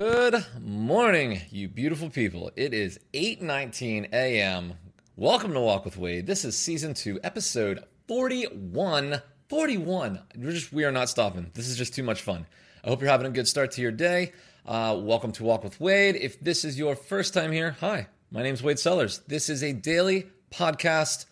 Good morning, you beautiful people. It is 8:19 a.m. Welcome to Walk with Wade. This is season 2, episode 41. 41. We're just we are not stopping. This is just too much fun. I hope you're having a good start to your day. Uh, welcome to Walk with Wade. If this is your first time here, hi. My name's Wade Sellers. This is a daily podcast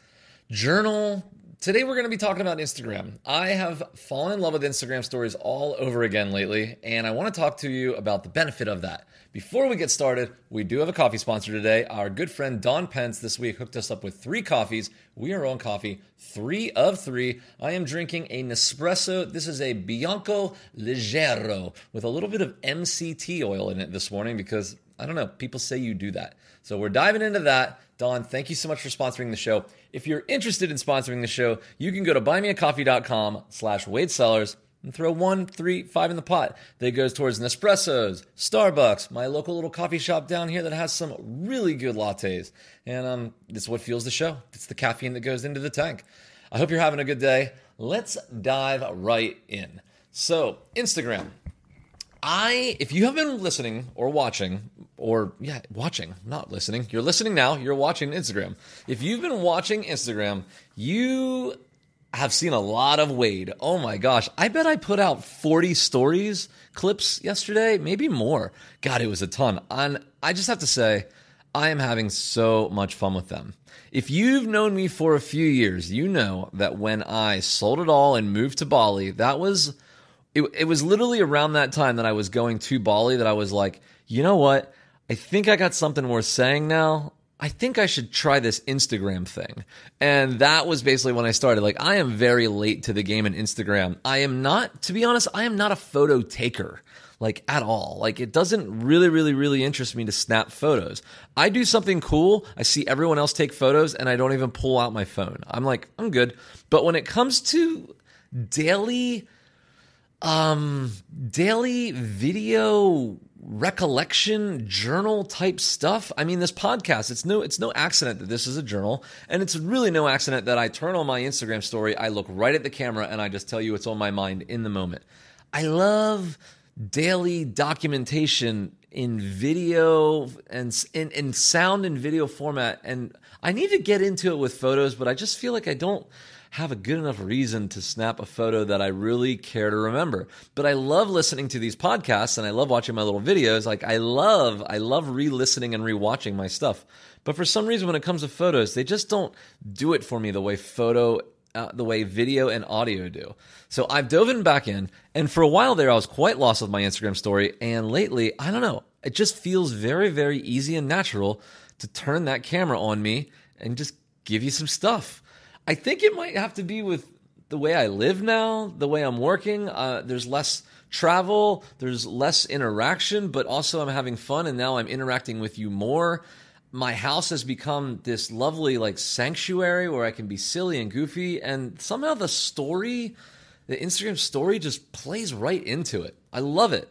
journal Today we're going to be talking about Instagram. I have fallen in love with Instagram stories all over again lately, and I want to talk to you about the benefit of that. Before we get started, we do have a coffee sponsor today. Our good friend Dawn Pentz this week hooked us up with three coffees. We are on coffee, three of three. I am drinking a Nespresso. This is a Bianco Leggero with a little bit of MCT oil in it this morning because I don't know, people say you do that. So we're diving into that. Dawn, thank you so much for sponsoring the show. If you're interested in sponsoring the show, you can go to buymeacoffee.com slash Wade Sellers and throw one, three, five in the pot that goes towards Nespresso's, Starbucks, my local little coffee shop down here that has some really good lattes. And um, it's what fuels the show. It's the caffeine that goes into the tank. I hope you're having a good day. Let's dive right in. So, Instagram. I, if you have been listening or watching or yeah, watching, not listening. You're listening now, you're watching Instagram. If you've been watching Instagram, you have seen a lot of Wade. Oh my gosh. I bet I put out 40 stories clips yesterday, maybe more. God, it was a ton. And I just have to say, I am having so much fun with them. If you've known me for a few years, you know that when I sold it all and moved to Bali, that was it, it was literally around that time that I was going to Bali that I was like, you know what? I think I got something worth saying now. I think I should try this Instagram thing. And that was basically when I started. Like, I am very late to the game in Instagram. I am not, to be honest, I am not a photo taker, like at all. Like, it doesn't really, really, really interest me to snap photos. I do something cool, I see everyone else take photos, and I don't even pull out my phone. I'm like, I'm good. But when it comes to daily, um, daily video recollection journal type stuff. I mean, this podcast, it's no, it's no accident that this is a journal. And it's really no accident that I turn on my Instagram story, I look right at the camera and I just tell you what's on my mind in the moment. I love daily documentation in video and in, in sound and video format. And I need to get into it with photos, but I just feel like I don't have a good enough reason to snap a photo that I really care to remember. But I love listening to these podcasts and I love watching my little videos. Like I love, I love re-listening and re-watching my stuff. But for some reason, when it comes to photos, they just don't do it for me the way photo uh, the way video and audio do. So I've dove in back in, and for a while there, I was quite lost with my Instagram story. And lately, I don't know, it just feels very, very easy and natural to turn that camera on me and just give you some stuff. I think it might have to be with the way I live now, the way I'm working. Uh, there's less travel, there's less interaction, but also I'm having fun and now I'm interacting with you more. My house has become this lovely like sanctuary where I can be silly and goofy and somehow the story, the Instagram story just plays right into it. I love it.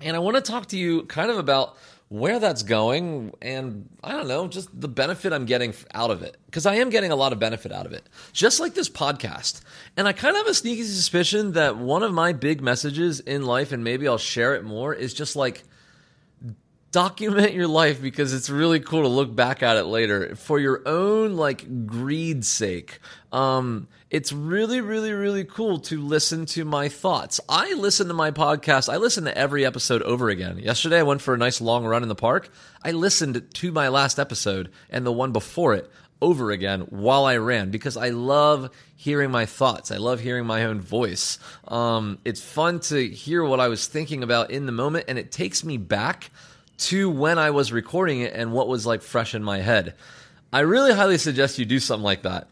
And I want to talk to you kind of about where that's going and I don't know, just the benefit I'm getting out of it. Because I am getting a lot of benefit out of it, just like this podcast. And I kind of have a sneaky suspicion that one of my big messages in life, and maybe I'll share it more, is just like document your life because it's really cool to look back at it later for your own like greed's sake. Um, it's really, really, really cool to listen to my thoughts. I listen to my podcast. I listen to every episode over again. Yesterday, I went for a nice long run in the park. I listened to my last episode and the one before it over again while I ran because I love hearing my thoughts. I love hearing my own voice. Um, it's fun to hear what I was thinking about in the moment, and it takes me back to when I was recording it and what was like fresh in my head. I really highly suggest you do something like that.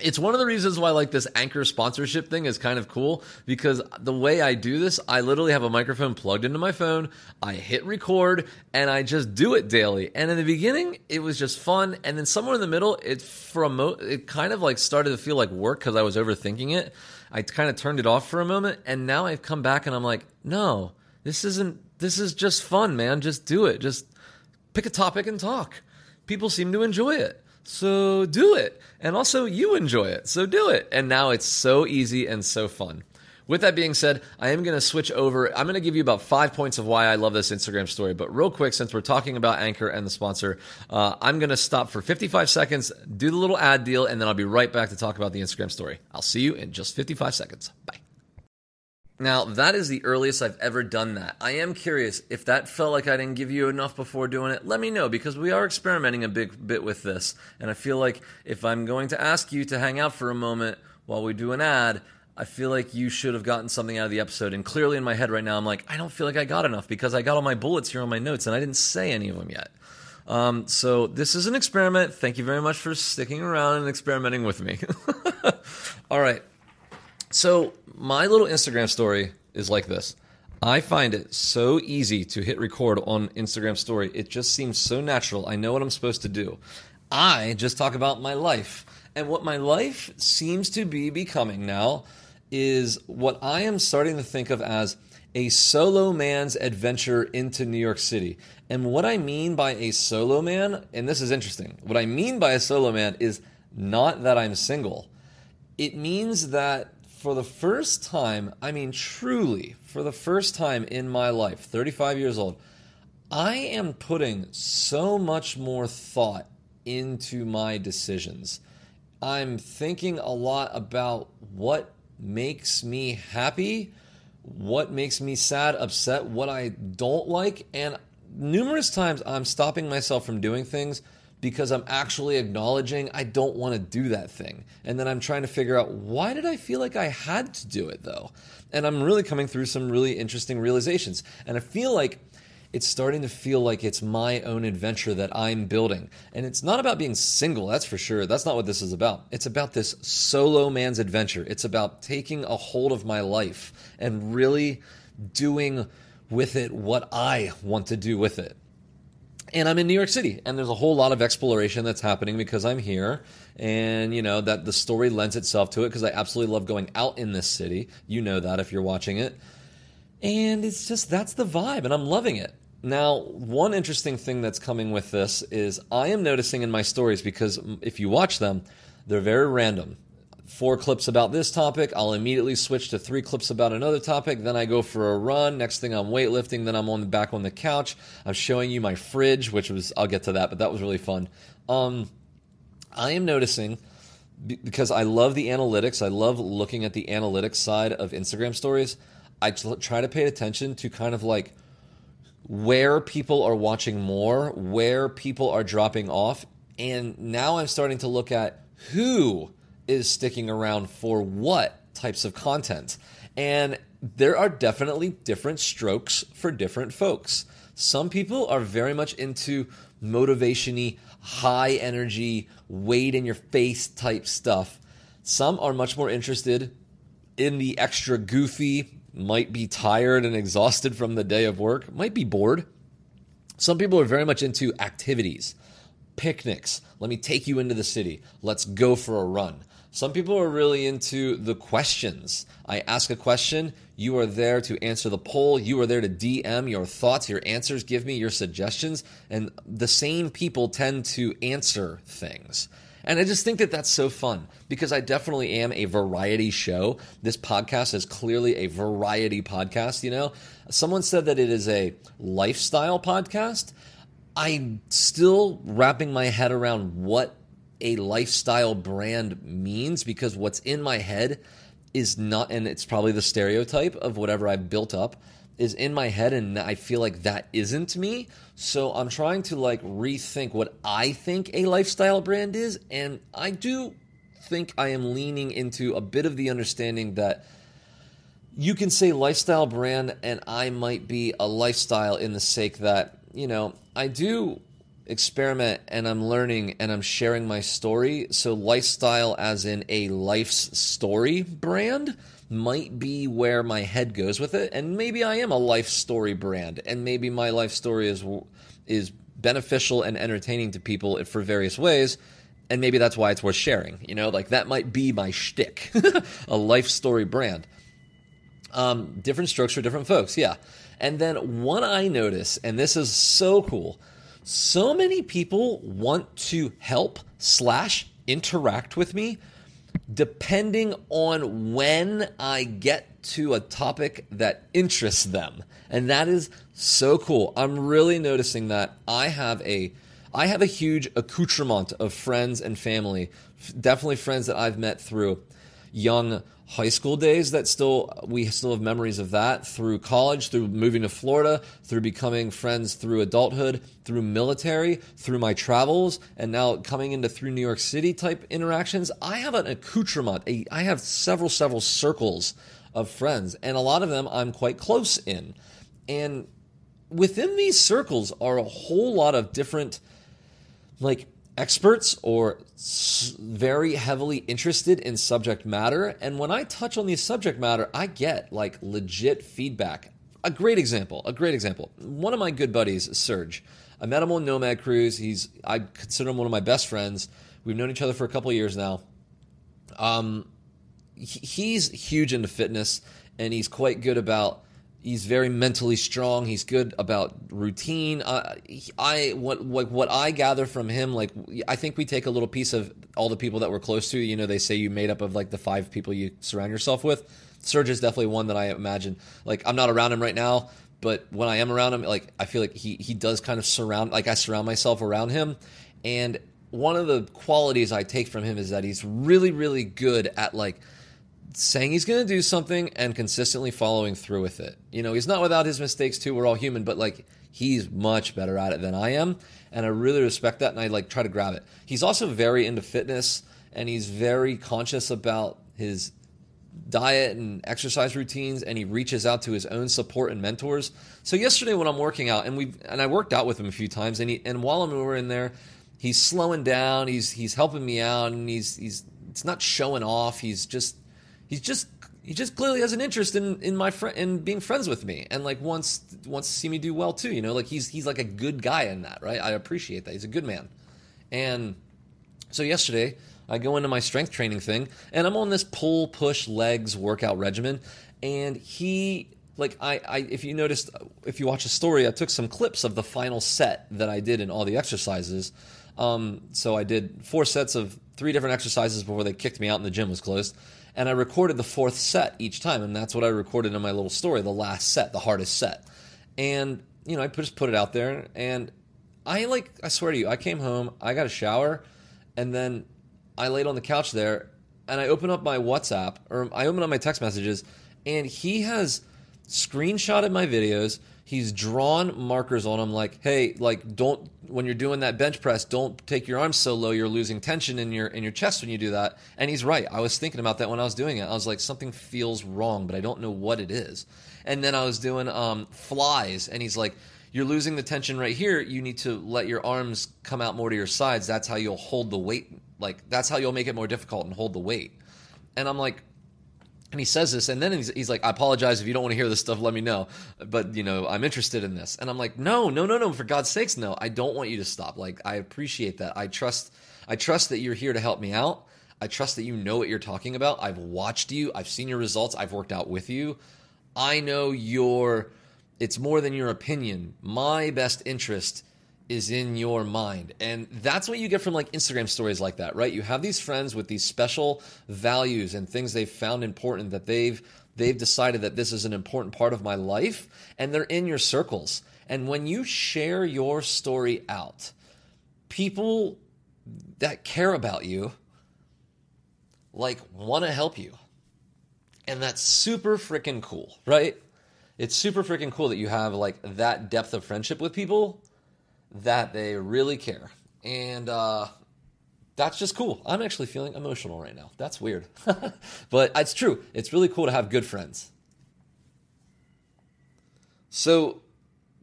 It's one of the reasons why like this anchor sponsorship thing is kind of cool because the way I do this, I literally have a microphone plugged into my phone, I hit record and I just do it daily. And in the beginning, it was just fun and then somewhere in the middle, it for a mo- it kind of like started to feel like work cuz I was overthinking it. I kind of turned it off for a moment and now I've come back and I'm like, "No, this isn't this is just fun, man. Just do it. Just pick a topic and talk. People seem to enjoy it. So do it. And also, you enjoy it. So do it. And now it's so easy and so fun. with that being said, I am going to switch over. I'm going to give you about five points of why I love this Instagram story. But real quick, since we're talking about Anchor and the sponsor, uh, I'm going to stop for 55 seconds, do the little ad deal, and then I'll be right back to talk about the Instagram story. I'll see you in just 55 seconds. Bye. Now, that is the earliest I've ever done that. I am curious if that felt like I didn't give you enough before doing it. Let me know because we are experimenting a big bit with this. And I feel like if I'm going to ask you to hang out for a moment while we do an ad, I feel like you should have gotten something out of the episode. And clearly in my head right now, I'm like, I don't feel like I got enough because I got all my bullets here on my notes and I didn't say any of them yet. Um, so this is an experiment. Thank you very much for sticking around and experimenting with me. all right. So, my little Instagram story is like this. I find it so easy to hit record on Instagram story. It just seems so natural. I know what I'm supposed to do. I just talk about my life. And what my life seems to be becoming now is what I am starting to think of as a solo man's adventure into New York City. And what I mean by a solo man, and this is interesting, what I mean by a solo man is not that I'm single. It means that for the first time, I mean, truly, for the first time in my life, 35 years old, I am putting so much more thought into my decisions. I'm thinking a lot about what makes me happy, what makes me sad, upset, what I don't like, and numerous times I'm stopping myself from doing things because I'm actually acknowledging I don't want to do that thing. And then I'm trying to figure out why did I feel like I had to do it though? And I'm really coming through some really interesting realizations. And I feel like it's starting to feel like it's my own adventure that I'm building. And it's not about being single, that's for sure. That's not what this is about. It's about this solo man's adventure. It's about taking a hold of my life and really doing with it what I want to do with it and I'm in New York City, and there's a whole lot of exploration that's happening because I'm here, and you know that the story lends itself to it because I absolutely love going out in this city. You know that if you're watching it, and it's just that's the vibe, and I'm loving it. Now, one interesting thing that's coming with this is I am noticing in my stories because if you watch them, they're very random four clips about this topic. I'll immediately switch to three clips about another topic. Then I go for a run. Next thing I'm weightlifting. Then I'm on the back on the couch. I'm showing you my fridge, which was I'll get to that, but that was really fun. Um, I am noticing because I love the analytics. I love looking at the analytics side of Instagram stories. I try to pay attention to kind of like where people are watching more, where people are dropping off, and now I'm starting to look at who is sticking around for what types of content. And there are definitely different strokes for different folks. Some people are very much into motivationy, high energy, weight in your face type stuff. Some are much more interested in the extra goofy, might be tired and exhausted from the day of work, might be bored. Some people are very much into activities, picnics. Let me take you into the city. Let's go for a run. Some people are really into the questions. I ask a question, you are there to answer the poll, you are there to DM your thoughts, your answers, give me your suggestions, and the same people tend to answer things. And I just think that that's so fun because I definitely am a variety show. This podcast is clearly a variety podcast, you know? Someone said that it is a lifestyle podcast. I'm still wrapping my head around what a lifestyle brand means because what's in my head is not, and it's probably the stereotype of whatever I've built up is in my head and I feel like that isn't me. So I'm trying to like rethink what I think a lifestyle brand is. And I do think I am leaning into a bit of the understanding that you can say lifestyle brand and I might be a lifestyle in the sake that, you know, I do experiment and I'm learning and I'm sharing my story. So, lifestyle, as in a life's story brand, might be where my head goes with it. And maybe I am a life story brand, and maybe my life story is is beneficial and entertaining to people for various ways. And maybe that's why it's worth sharing. You know, like that might be my shtick, a life story brand. Um, different strokes for different folks, yeah. And then one I notice, and this is so cool so many people want to help slash interact with me depending on when I get to a topic that interests them. And that is so cool. I'm really noticing that I have a I have a huge accoutrement of friends and family, definitely friends that I've met through young high school days that still we still have memories of that through college through moving to Florida through becoming friends through adulthood through military through my travels and now coming into through New York City type interactions I have an accoutrement a, I have several several circles of friends and a lot of them I'm quite close in. And within these circles are a whole lot of different like experts or very heavily interested in subject matter. And when I touch on these subject matter, I get like legit feedback. A great example, a great example. One of my good buddies, Serge, I met him on Nomad Cruise. He's I consider him one of my best friends. We've known each other for a couple years now. Um, he's huge into fitness and he's quite good about He's very mentally strong. He's good about routine. Uh, I what, what what I gather from him, like I think we take a little piece of all the people that we're close to. You know, they say you made up of like the five people you surround yourself with. Serge is definitely one that I imagine. Like I'm not around him right now, but when I am around him, like I feel like he he does kind of surround like I surround myself around him, and one of the qualities I take from him is that he's really really good at like saying he's going to do something and consistently following through with it. You know, he's not without his mistakes too. We're all human, but like he's much better at it than I am, and I really respect that and I like try to grab it. He's also very into fitness and he's very conscious about his diet and exercise routines and he reaches out to his own support and mentors. So yesterday when I'm working out and we and I worked out with him a few times and he and while we were in there, he's slowing down, he's he's helping me out and he's he's it's not showing off, he's just he's just he just clearly has an interest in in my friend in being friends with me. And like wants wants to see me do well too you know? Like he's he's like a good guy in that right? I appreciate that. He's a good man. And so yesterday i go into my strength training thing and i'm on this pull push legs workout regimen. And he like I, I if you noticed if you watch a story i took some clips of the final set that i did in all the exercises. Um, so i did four sets of three different exercises before they kicked me out and the gym was closed and I recorded the fourth set each time, and that's what I recorded in my little story, the last set, the hardest set. And you know, I just put it out there, and I like, I swear to you, I came home, I got a shower, and then I laid on the couch there, and I opened up my WhatsApp, or I opened up my text messages, and he has screenshotted my videos he's drawn markers on him like hey like don't when you're doing that bench press don't take your arms so low you're losing tension in your in your chest when you do that. And he's right. I was thinking about that when i was doing it. I was like something feels wrong but i don't know what it is. And then i was doing um, flies and he's like you're losing the tension right here. You need to let your arms come out more to your sides. That's how you'll hold the weight like that's how you'll make it more difficult and hold the weight. And i'm like and he says this and then he's, he's, like i apologize if you don't want to hear this stuff let me know. But you know i'm interested in this. And i'm like no no no no for god's sakes no. I don't want you to stop. Like i appreciate that. I trust i trust that you're here to help me out. I trust that you know what you're talking about. I've watched you. I've seen your results. I've worked out with you. I know your it's more than your opinion. My best interest is in your mind. And that's what you get from like Instagram stories like that, right? You have these friends with these special values and things they've found important that they've they've decided that this is an important part of my life and they're in your circles. And when you share your story out, people that care about you like want to help you. And that's super freaking cool, right? It's super freaking cool that you have like that depth of friendship with people that they really care. And uh, that's just cool. I'm actually feeling emotional right now. That's weird. but it's true. It's really cool to have good friends. So,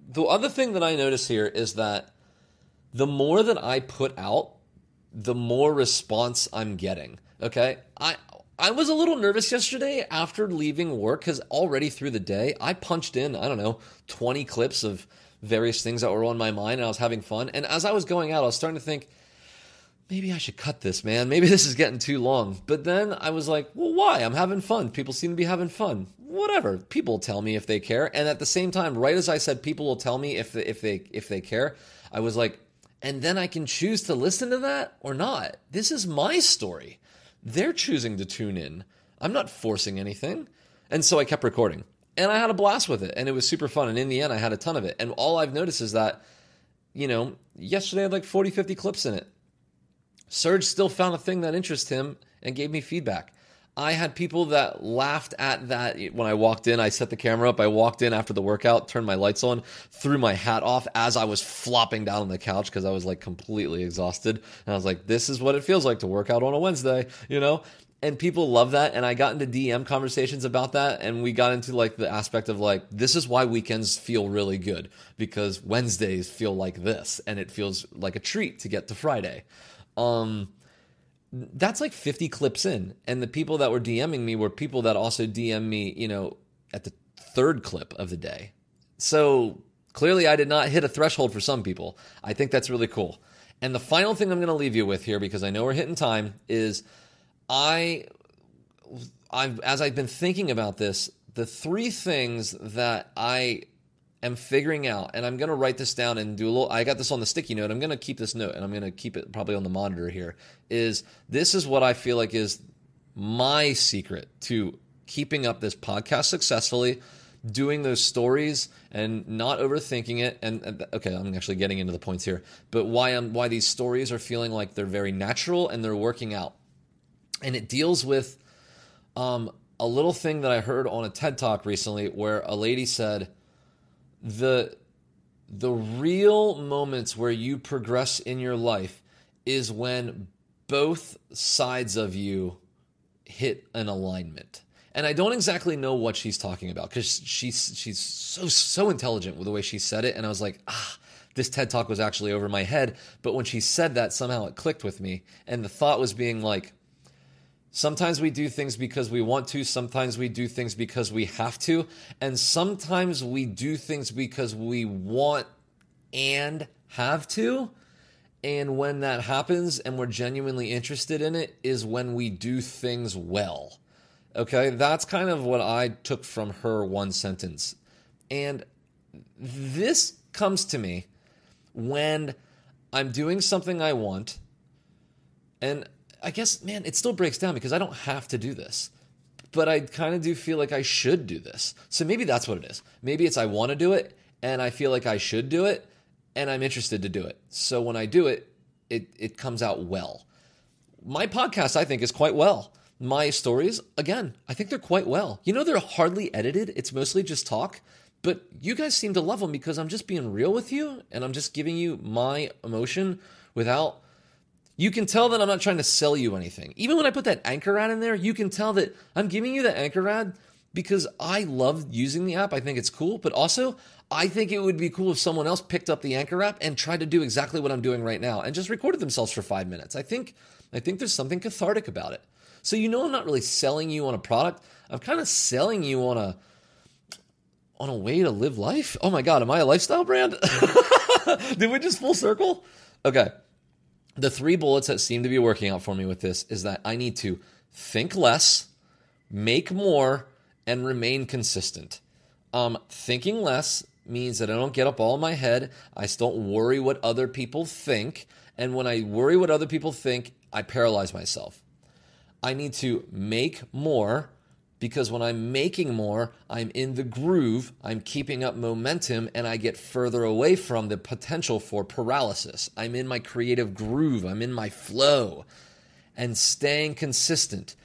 the other thing that I notice here is that the more that I put out, the more response I'm getting. Okay? I I was a little nervous yesterday after leaving work cuz already through the day I punched in, I don't know, 20 clips of various things that were on my mind and I was having fun. And as I was going out, I was starting to think, maybe I should cut this, man. Maybe this is getting too long. But then I was like, well, why? I'm having fun. People seem to be having fun. Whatever. People tell me if they care. And at the same time, right as I said, people will tell me if if they if they care. I was like, and then I can choose to listen to that or not. This is my story. They're choosing to tune in. I'm not forcing anything. And so I kept recording. And I had a blast with it. And it was super fun. And in the end, I had a ton of it. And all I've noticed is that, you know, yesterday I had like 40, 50 clips in it. Serge still found a thing that interests him and gave me feedback. I had people that laughed at that when I walked in. I set the camera up. I walked in after the workout, turned my lights on, threw my hat off as I was flopping down on the couch because I was like completely exhausted. And I was like, this is what it feels like to work out on a Wednesday, you know? And people love that. And I got into DM conversations about that. And we got into like the aspect of like, this is why weekends feel really good because Wednesdays feel like this. And it feels like a treat to get to Friday. Um, that's like 50 clips in. And the people that were DMing me were people that also DM me, you know, at the third clip of the day. So clearly I did not hit a threshold for some people. I think that's really cool. And the final thing I'm going to leave you with here, because I know we're hitting time, is I, I've, as I've been thinking about this, the three things that I am figuring out, and I'm going to write this down and do a little. I got this on the sticky note. I'm going to keep this note, and I'm going to keep it probably on the monitor here. Is this is what I feel like is my secret to keeping up this podcast successfully, doing those stories and not overthinking it. And, and okay, I'm actually getting into the points here, but why I'm why these stories are feeling like they're very natural and they're working out, and it deals with um, a little thing that I heard on a TED talk recently where a lady said the the real moments where you progress in your life is when both sides of you hit an alignment. And I don't exactly know what she's talking about because she's she's so so intelligent with the way she said it, and I was like, ah, this TED talk was actually over my head. But when she said that, somehow it clicked with me, and the thought was being like, Sometimes we do things because we want to, sometimes we do things because we have to, and sometimes we do things because we want and have to. And when that happens and we're genuinely interested in it, is when we do things well. Okay, that's kind of what I took from her one sentence. And this comes to me when I'm doing something I want, and I guess, man, it still breaks down because I don't have to do this. But I kind of do feel like I should do this. So maybe that's what it is. Maybe it's I want to do it and I feel like I should do it and I'm interested to do it. So when I do it, it, it comes out well. My podcast, I think, is quite well. My stories, again, I think they're quite well. You know, they're hardly edited, it's mostly just talk. But you guys seem to love them because I'm just being real with you and I'm just giving you my emotion without you can tell that I'm not trying to sell you anything. Even when I put that anchor ad in there, you can tell that I'm giving you the anchor ad because I love using the app. I think it's cool, but also I think it would be cool if someone else picked up the anchor app and tried to do exactly what I'm doing right now and just recorded themselves for 5 minutes. I think I think there's something cathartic about it. So you know I'm not really selling you on a product. I'm kind of selling you on a on a way to live life. Oh my god, am I a lifestyle brand? Did we just full circle? Okay the three bullets that seem to be working out for me with this is that I need to think less, make more, and remain consistent. Um, thinking less means that I don't get up all in my head. I don't worry what other people think. And when I worry what other people think, I paralyze myself. I need to make more because when I'm making more, I'm in the groove, I'm keeping up momentum, and I get further away from the potential for paralysis. I'm in my creative groove, I'm in my flow. And staying consistent.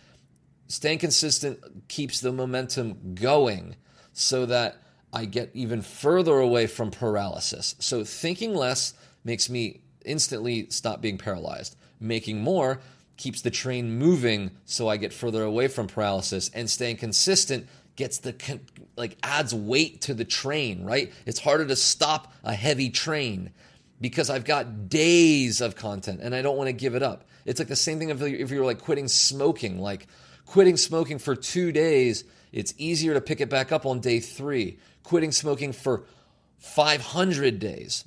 Staying consistent keeps the momentum going so that I get even further away from paralysis. So thinking less makes me instantly stop being paralyzed. Making more keeps the train moving so I get further away from paralysis and staying consistent gets the like adds weight to the train, right? It's harder to stop a heavy train because I've got days of content and I don't want to give it up. It's like the same thing if if you're like quitting smoking, like quitting smoking for 2 days, it's easier to pick it back up on day 3. Quitting smoking for 500 days,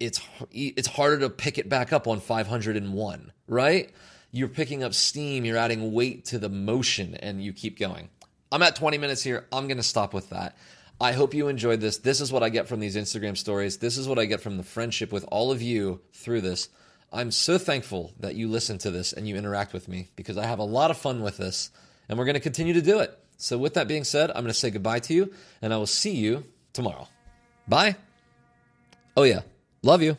it's it's harder to pick it back up on 501, right? You're picking up steam, you're adding weight to the motion, and you keep going. I'm at 20 minutes here. I'm going to stop with that. I hope you enjoyed this. This is what I get from these Instagram stories. This is what I get from the friendship with all of you through this. I'm so thankful that you listen to this and you interact with me because I have a lot of fun with this and we're going to continue to do it. So, with that being said, I'm going to say goodbye to you, and I will see you tomorrow. Bye. Oh, yeah. Love you.